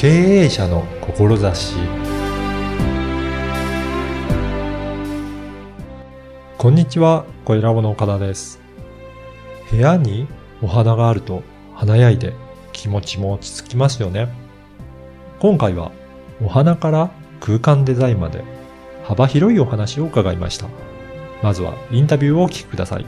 経営者の志こんにちは、小ラボの岡田です。部屋にお花があると華やいで気持ちも落ち着きますよね。今回はお花から空間デザインまで幅広いお話を伺いました。まずはインタビューをお聞きください。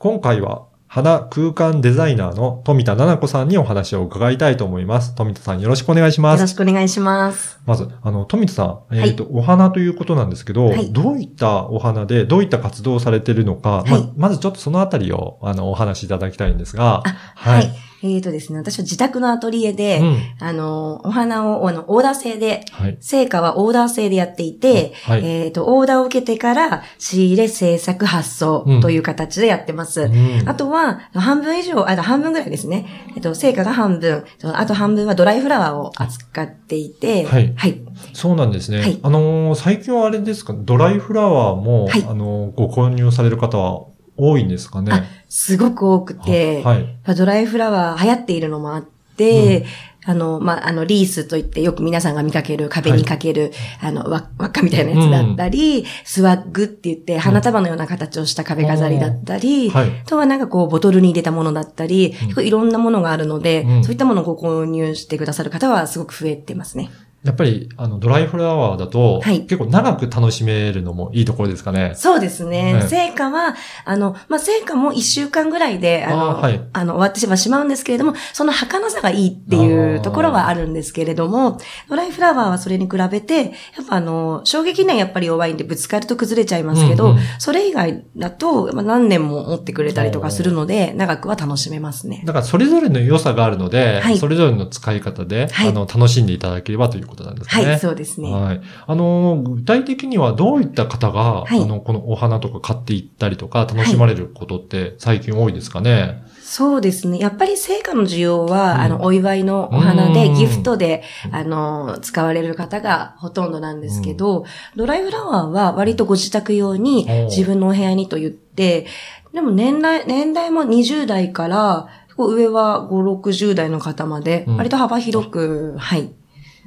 今回は花空間デザイナーの富田奈々子さんにお話を伺いたいと思います。富田さんよろしくお願いしますよろ。しくお願いします。まず、あの、富田さん、えっ、はいと、お花ということなんですけど、はいどういったお花で、どういった活動をされているのか、まあはいまずちょっとそのあたりを、あの、お話しいただきたいんですが、あ、はい。えっ、とですね、私は自宅のアトリエで、うん。あの、お花を、あの、オーダー制で、はい。成果はオーダー制でやっていて、はい。えっ、と、オーダーを受けてから、仕入れ、制作、発送うんという形でやってます。うんあとは、半分以上、あと半分ぐらいですね。えっと、成果が半分、あと半分はドライフラワーを扱っていて、はいはい。そうなんですね。はいあのー最近はあれですか、ドライフラワーも、はいあのーご購入される方は多いんですかね。あすごく多くて、はい。ドライフラワー流行っているのもあって、あの、まあ、あの、リースといってよく皆さんが見かける壁にかける、あの、輪輪っかみたいなやつだったり、スワッグって言って花束のような形をした壁飾りだったり、はとはなんかこう、ボトルに入れたものだったり、結構いろんなものがあるので、うん。そういったものをご購入してくださる方はすごく増えてますね。やっぱり、あの、ドライフラワーだと、はい。結構長く楽しめるのもいいところですかね。そうですね。はい成果は、あの、まあ、成果も一週間ぐらいで、あの、あーはい。あの、終わってしまうんですけれども、その儚さがいいっていうところはあるんですけれども、ドライフラワーはそれに比べて、やっぱあの、衝撃年やっぱり弱いんでぶつかると崩れちゃいますけど、うんうんそれ以外だと、まあ、何年も持ってくれたりとかするので、長くは楽しめますね。だからそれぞれの良さがあるので、はい。それぞれの使い方で、はい。あの、楽しんでいただければということなんですね。はい、そうですね。はい。あの、具体的にはどういった方が、はいあの、このお花とか買っていったりとか、楽しまれることって最近多いですかね？そうですね。やっぱり成果の需要は、うんあの、お祝いのお花で、うんギフトで、あの、使われる方がほとんどなんですけど、ドライフラワーは割とご自宅用に自分のお部屋にと言って、でも年代、年代も20代から、上は5、60代の方まで、うん割と幅広く、はい、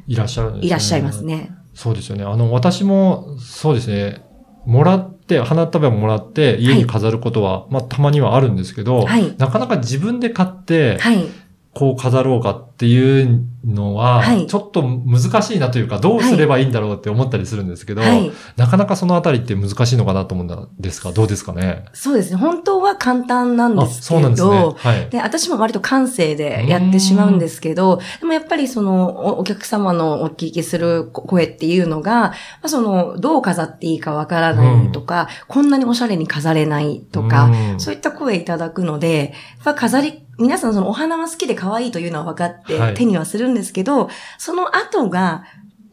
いらっしゃるんですね。いらっしゃいますね。そうですよね。あの、私も、そうですね。もらって、花束をもらって、家に飾ることは、まあ、たまにはあるんですけど、はいなかなか自分で買って、はい。こう飾ろうかっていうのは、はいちょっと難しいなというか、どうすればいいんだろうって思ったりするんですけど、はい。なかなかそのあたりって難しいのかなと思うんですが、どうですかね？そうですね。本当は簡単なんですそうなんけですね。ど、はい。で、私も割と感性でやってしまうんですけど、でもやっぱりそのおお客様のお聞きする声っていうのが、まあ、その、どう飾っていいかわからないとか、こんなにおしゃれに飾れないとか、うんそういった声いただくので、やっぱ飾り、皆さんそのお花は好きで可愛いというのは分かってはい手にはするんですけど、その後が、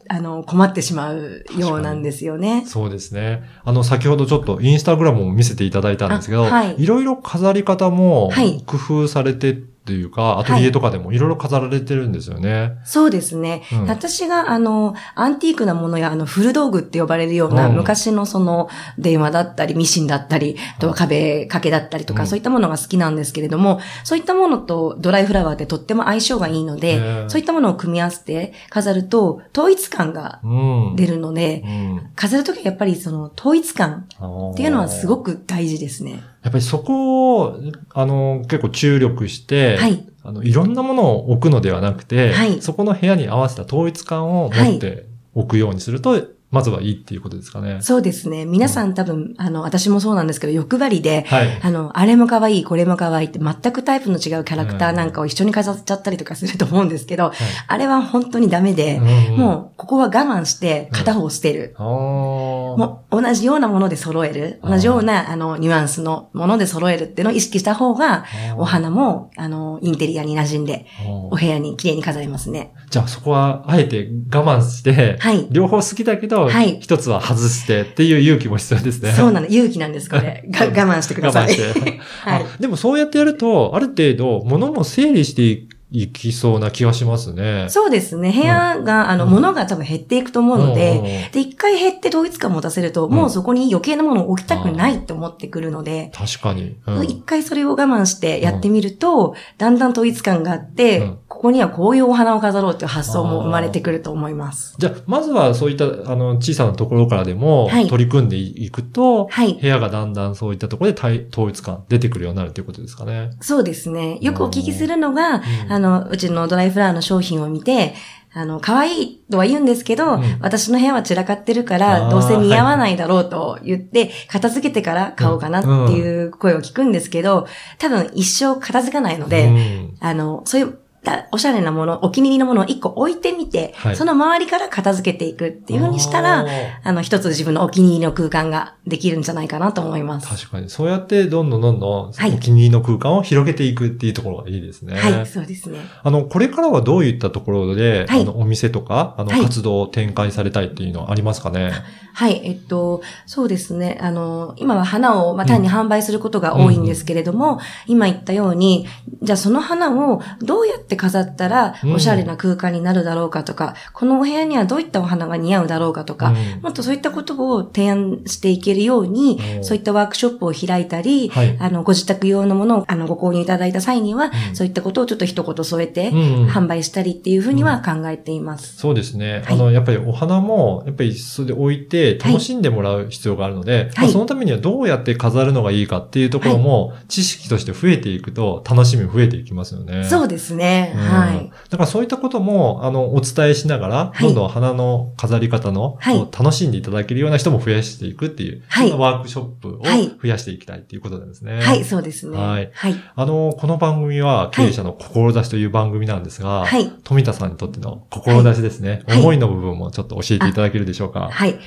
あの、困ってしまうようなんですよね。そうですね。あの、先ほどちょっとインスタグラムを見せていただいたんですけど、あはいいろいろ飾り方もはい工夫されてっていうか、アトリエとかでもいろいろ飾られてるんですよね。そうですね。うん私が、あの、アンティークなものや、あの、古道具って呼ばれるような、うん昔のその、電話だったり、ミシンだったり、あとは壁掛けだったりとか、うんそういったものが好きなんですけれども、そういったものとドライフラワーってとっても相性がいいのへで、ーそういったものを組み合わせて飾ると、統一感がうん。出るので、うん。飾るときはやっぱりその、統一感っていうのはすごく。く大事ですね。やっぱりそこを、あの、結構注力して、はい。あの、いろんなものを置くのではなくて、はいそこの部屋に合わせた統一感を持っておくようにすると、まずはいいっていうことですかね。そうですね。皆さん多分、あの、私もそうなんですけど、欲張りで、はい。あの、あれも可愛い、これも可愛いって全くタイプの違うキャラクターなんかを一緒に飾っちゃったりとかすると思うんですけど、あれは本当にダメで、うんもう、ここは我慢して片方捨てる。もう、同じようなもので揃える。同じような、あの、ニュアンスのもので揃えるっていうのを意識した方が、お花も、あの、インテリアに馴染んで、お部屋に綺麗に飾れますね。じゃあそこはあえて我慢して、はい。両方好きだけど、はい一つは外してっていう勇気も必要ですね。そうなの。勇気なんです、これ。が我慢してください。我慢して。はい。あでもそうやってやると、ある程度、物も整理していきそうな気がしますね。そうですね。部屋が、あの、うん物が多分減っていくと思うので、うんで、一回減って統一感持たせると、んもうそこに余計なものを置きたくないって思ってくるので、確かに。うん一回それを我慢してやってみると、だんだん統一感があって、うんここにはこういうお花を飾ろうっていう発想も生まれてくると思います。じゃあ、まずはそういった、あの、小さなところからでもはい、取り組んでいくと、はい。部屋がだんだんそういったところで対統一感出てくるようになるということですかね。そうですね。よくお聞きするのが、あの、うちのドライフラワーの商品を見て、あの、可愛いとは言うんですけど、うん。私の部屋は散らかってるかあら、ーどうせ似合わないだろうと言って、片付けてから買おうかなっていう声を聞くんですけど、多分一生片付かないので、うん。あの、そういう、だおしゃれなもの、お気に入りのものを一個置いてみて、はいその周りから片付けていくっていう風にしたらあ、の、一つ自分のお気に入りの空間ができるんじゃないかなと思います。確かに。そうやって、どんどんどんどん、はいお気に入りの空間を広げていくっていうところがいいですね。はい、そうですね。あの、これからはどういったところで、はいあの、お店とか、あの、はい活動を展開されたいっていうのはありますかね？はい、えっと、そうですね。あの、今は花を、まあ、単に販売することが多いんですけれども、今言ったように、じゃあその花をどうやって飾ったらうん。おしゃれな空間になるだろうかとか、このお部屋にはどういったお花が似合うだろうかとか、うん。もっとそういったことを提案していけるようにそういったワークショップを開いたり、はい。あの、ご自宅用のものをあのご購入いただいた際には、うん。そういったことをちょっと一言添えて、うん販売したりっていうふうには考えています。そうですね。はい。あの、やっぱりお花も、やっぱりそれで置いて楽しんでもらう必要があるので、まあ、そのためにはどうやって飾るのがいいかっていうところも、知識として増えていくと楽しみ増えていきますよね。そうですね。うんはい。だからそういったことも、あの、お伝えしながら、はいどんどん花の飾り方の、はいを楽しんでいただけるような人も増やしていくっていう、はいそんなワークショップをはい増やしていきたいっていうことなんですね。はい、そうですね。はいはい。あの、この番組は経営者の志という番組なんですが、はい。富田さんにとっての志ですね、はい思いの部分もちょっと教えていただけるでしょうか。はい。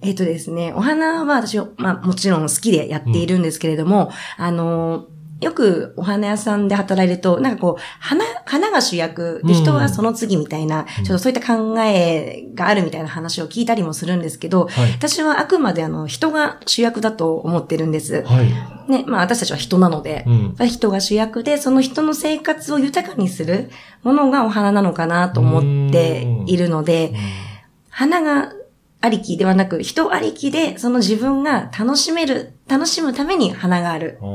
えっ、とですね、お花は私、まあもちろん好きでやっているんですけれども、あの、よくお花屋さんで働いると、なんかこう、花、花が主役でうん人がその次みたいな、うんちょっとそういった考えがあるみたいな話を聞いたりもするんですけど、はい。私はあくまであの、人が主役だと思ってるんです。はい。ね、まあ私たちは人なので、うん人が主役で、その人の生活を豊かにするものがお花なのかなと思っているので、花がありきではなく、人ありきで、その自分が楽しめる、楽しむために花があるう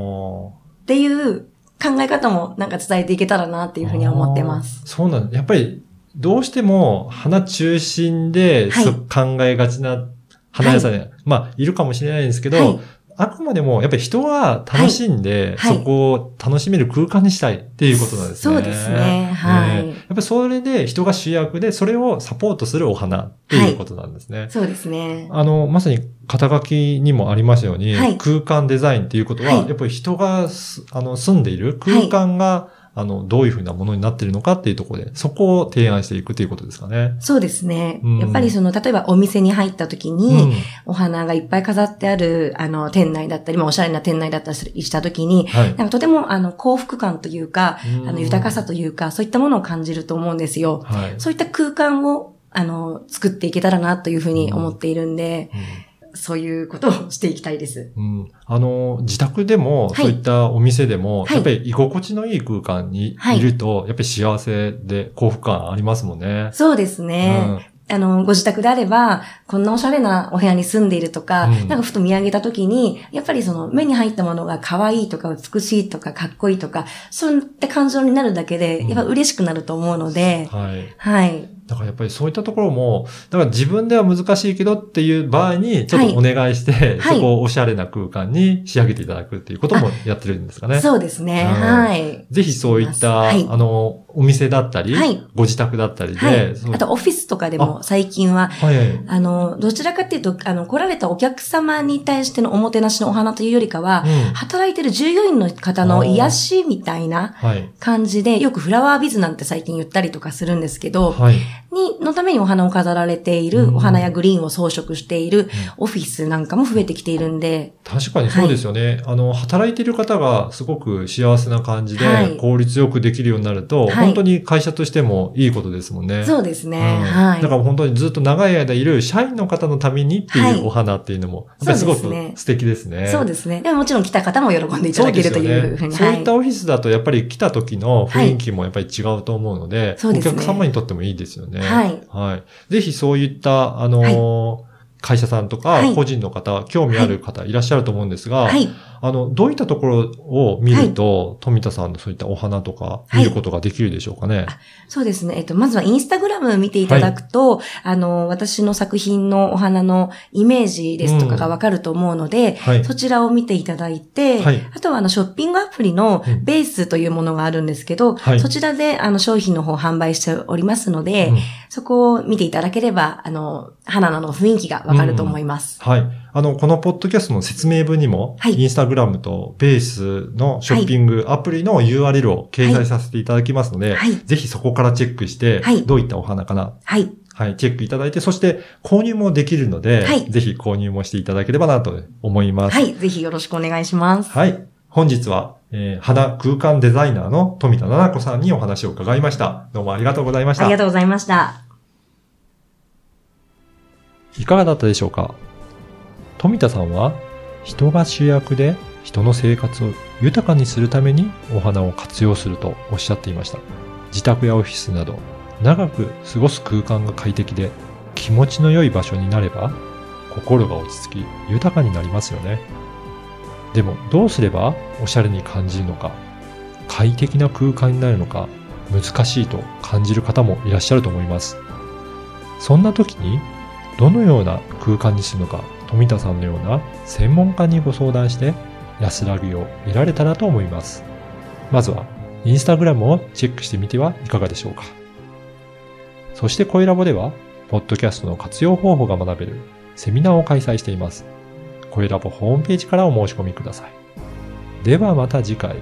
んっていう考え方もなんか伝えていけたらなっていうふうには思ってます。そうなんだ。やっぱり、どうしても花中心で、はいそ考えがちな花屋さんで、まあ、いるかもしれないんですけど、はいあくまでも、やっぱり人が楽しんで、はい。そこを楽しめる空間にしたいっていうことなんですね。そうですね。はい。ね。やっぱりそれで人が主役で、それをサポートするお花っていうことなんですね。そうですね。あの、まさに肩書きにもありますように、はい。空間デザインっていうことは、はい。やっぱり人がすあの住んでいる空間が、あの、どういうふうなものになっているのかっていうところで、そこを提案していくということですかね。そうですねうん。やっぱりその、例えばお店に入った時うに、ん。お花がいっぱい飾ってある、あの、店内だったり、まあ、おしゃれな店内だったりした時に、はい。なんかとても、あの、幸福感というか、うんあの、豊かさというか、そういったものを感じると思うんですよ。はい。そういった空間を、あの、作っていけたらなというふうに思っているんで、そういうことをしていきたいです。うんうんあの、自宅でも、はいそういったお店でも、はいやっぱり居心地のいい空間にいると、やっぱり幸せで幸福感ありますもんね。そうですね。あの、ご自宅であれば、こんなおしゃれなお部屋に住んでいるとか、うんなんかふと見上げた時に、やっぱりその目に入ったものが可愛いとか美しいとかかっこいいとか、そういった感情になるだけで、うんやっぱ嬉しくなると思うので、はい。はい。だからやっぱりそういったところも、だから自分では難しいけどっていう場合に、ちょっとお願いして、はいそこをおしゃれな空間に仕上げていただくっていうこともやってるんですかね。そうですね。うんはい。ぜひそういった、はいあの、お店だったり、はいご自宅だったりで、はい。あと、オフィスとかでも最近は、はいはい。あの、どちらかっていうと、あの、来られたお客様に対してのおもてなしのお花というよりかは、うん働いてる従業員の方の癒しみたいなはい。感じで、よくフラワービズなんて最近言ったりとかするんですけど、はい。に、のためにお花を飾られている、お花やグリーンを装飾しているオフィスなんかも増えてきているんで。確かにそうですよね。はい、あの、働いている方がすごく幸せな感じで、効率よくできるようになると、はい、本当に会社としてもいいことですもんね。そうですね。うん、はい。だから本当にずっと長い間いる社員の方のためにっていうお花っていうのも、やっぱりすごく素敵ですね。そうですね。でももちろん来た方も喜んでいただけるというふうに。そういったオフィスだとやっぱり来た時の雰囲気もやっぱり違うと思うので、お客様にとってもいいですよね。はい。はい。ぜひそういった、あのー会社さんとか、個人の方、興味ある方いらっしゃると思うんですが、はい、あの、どういったところを見ると、はい、富田さんのそういったお花とか見ることができるでしょうかね？はい、そうですね。えっと、まずはインスタグラム見ていただくと、はい、あの、私の作品のお花のイメージですとかがわかると思うので、うん、そちらを見ていただいて、あとはあの、ショッピングアプリのベースというものがあるんですけど、そちらであの、商品の方販売しておりますので、うん、そこを見ていただければ、あの、花の雰囲気がわかると思います。うん、はい。あの、このポッドキャストの説明文にも、はい、インスタグラムとベースのショッピングアプリの URL を掲載させていただきますので、はい、ぜひそこからチェックして、はい、どういったお花かな、はい、はい、チェックいただいて、そして購入もできるので、はい、ぜひ購入もしていただければなと思います。はい、ぜひよろしくお願いします。はい。本日は、えー、花空間デザイナーの富田奈々子さんにお話を伺いました。どうもありがとうございました。ありがとうございました。いかがだったでしょうか？富田さんは人が主役で人の生活を豊かにするためにお花を活用するとおっしゃっていました。自宅やオフィスなど長く過ごす空間が快適で気持ちの良い場所になれば心が落ち着き豊かになりますよね。でもどうすればおしゃれに感じるのか快適な空間になるのか難しいと感じる方もいらっしゃると思います。そんな時にどのような空間にするのか富田さんのような専門家にご相談して安らぎを得られたらと思います。まずはインスタグラムをチェックしてみてはいかがでしょうか。そして声ラボでは、ポッドキャストの活用方法が学べるセミナーを開催しています。声ラボホームページからお申し込みください。ではまた次回。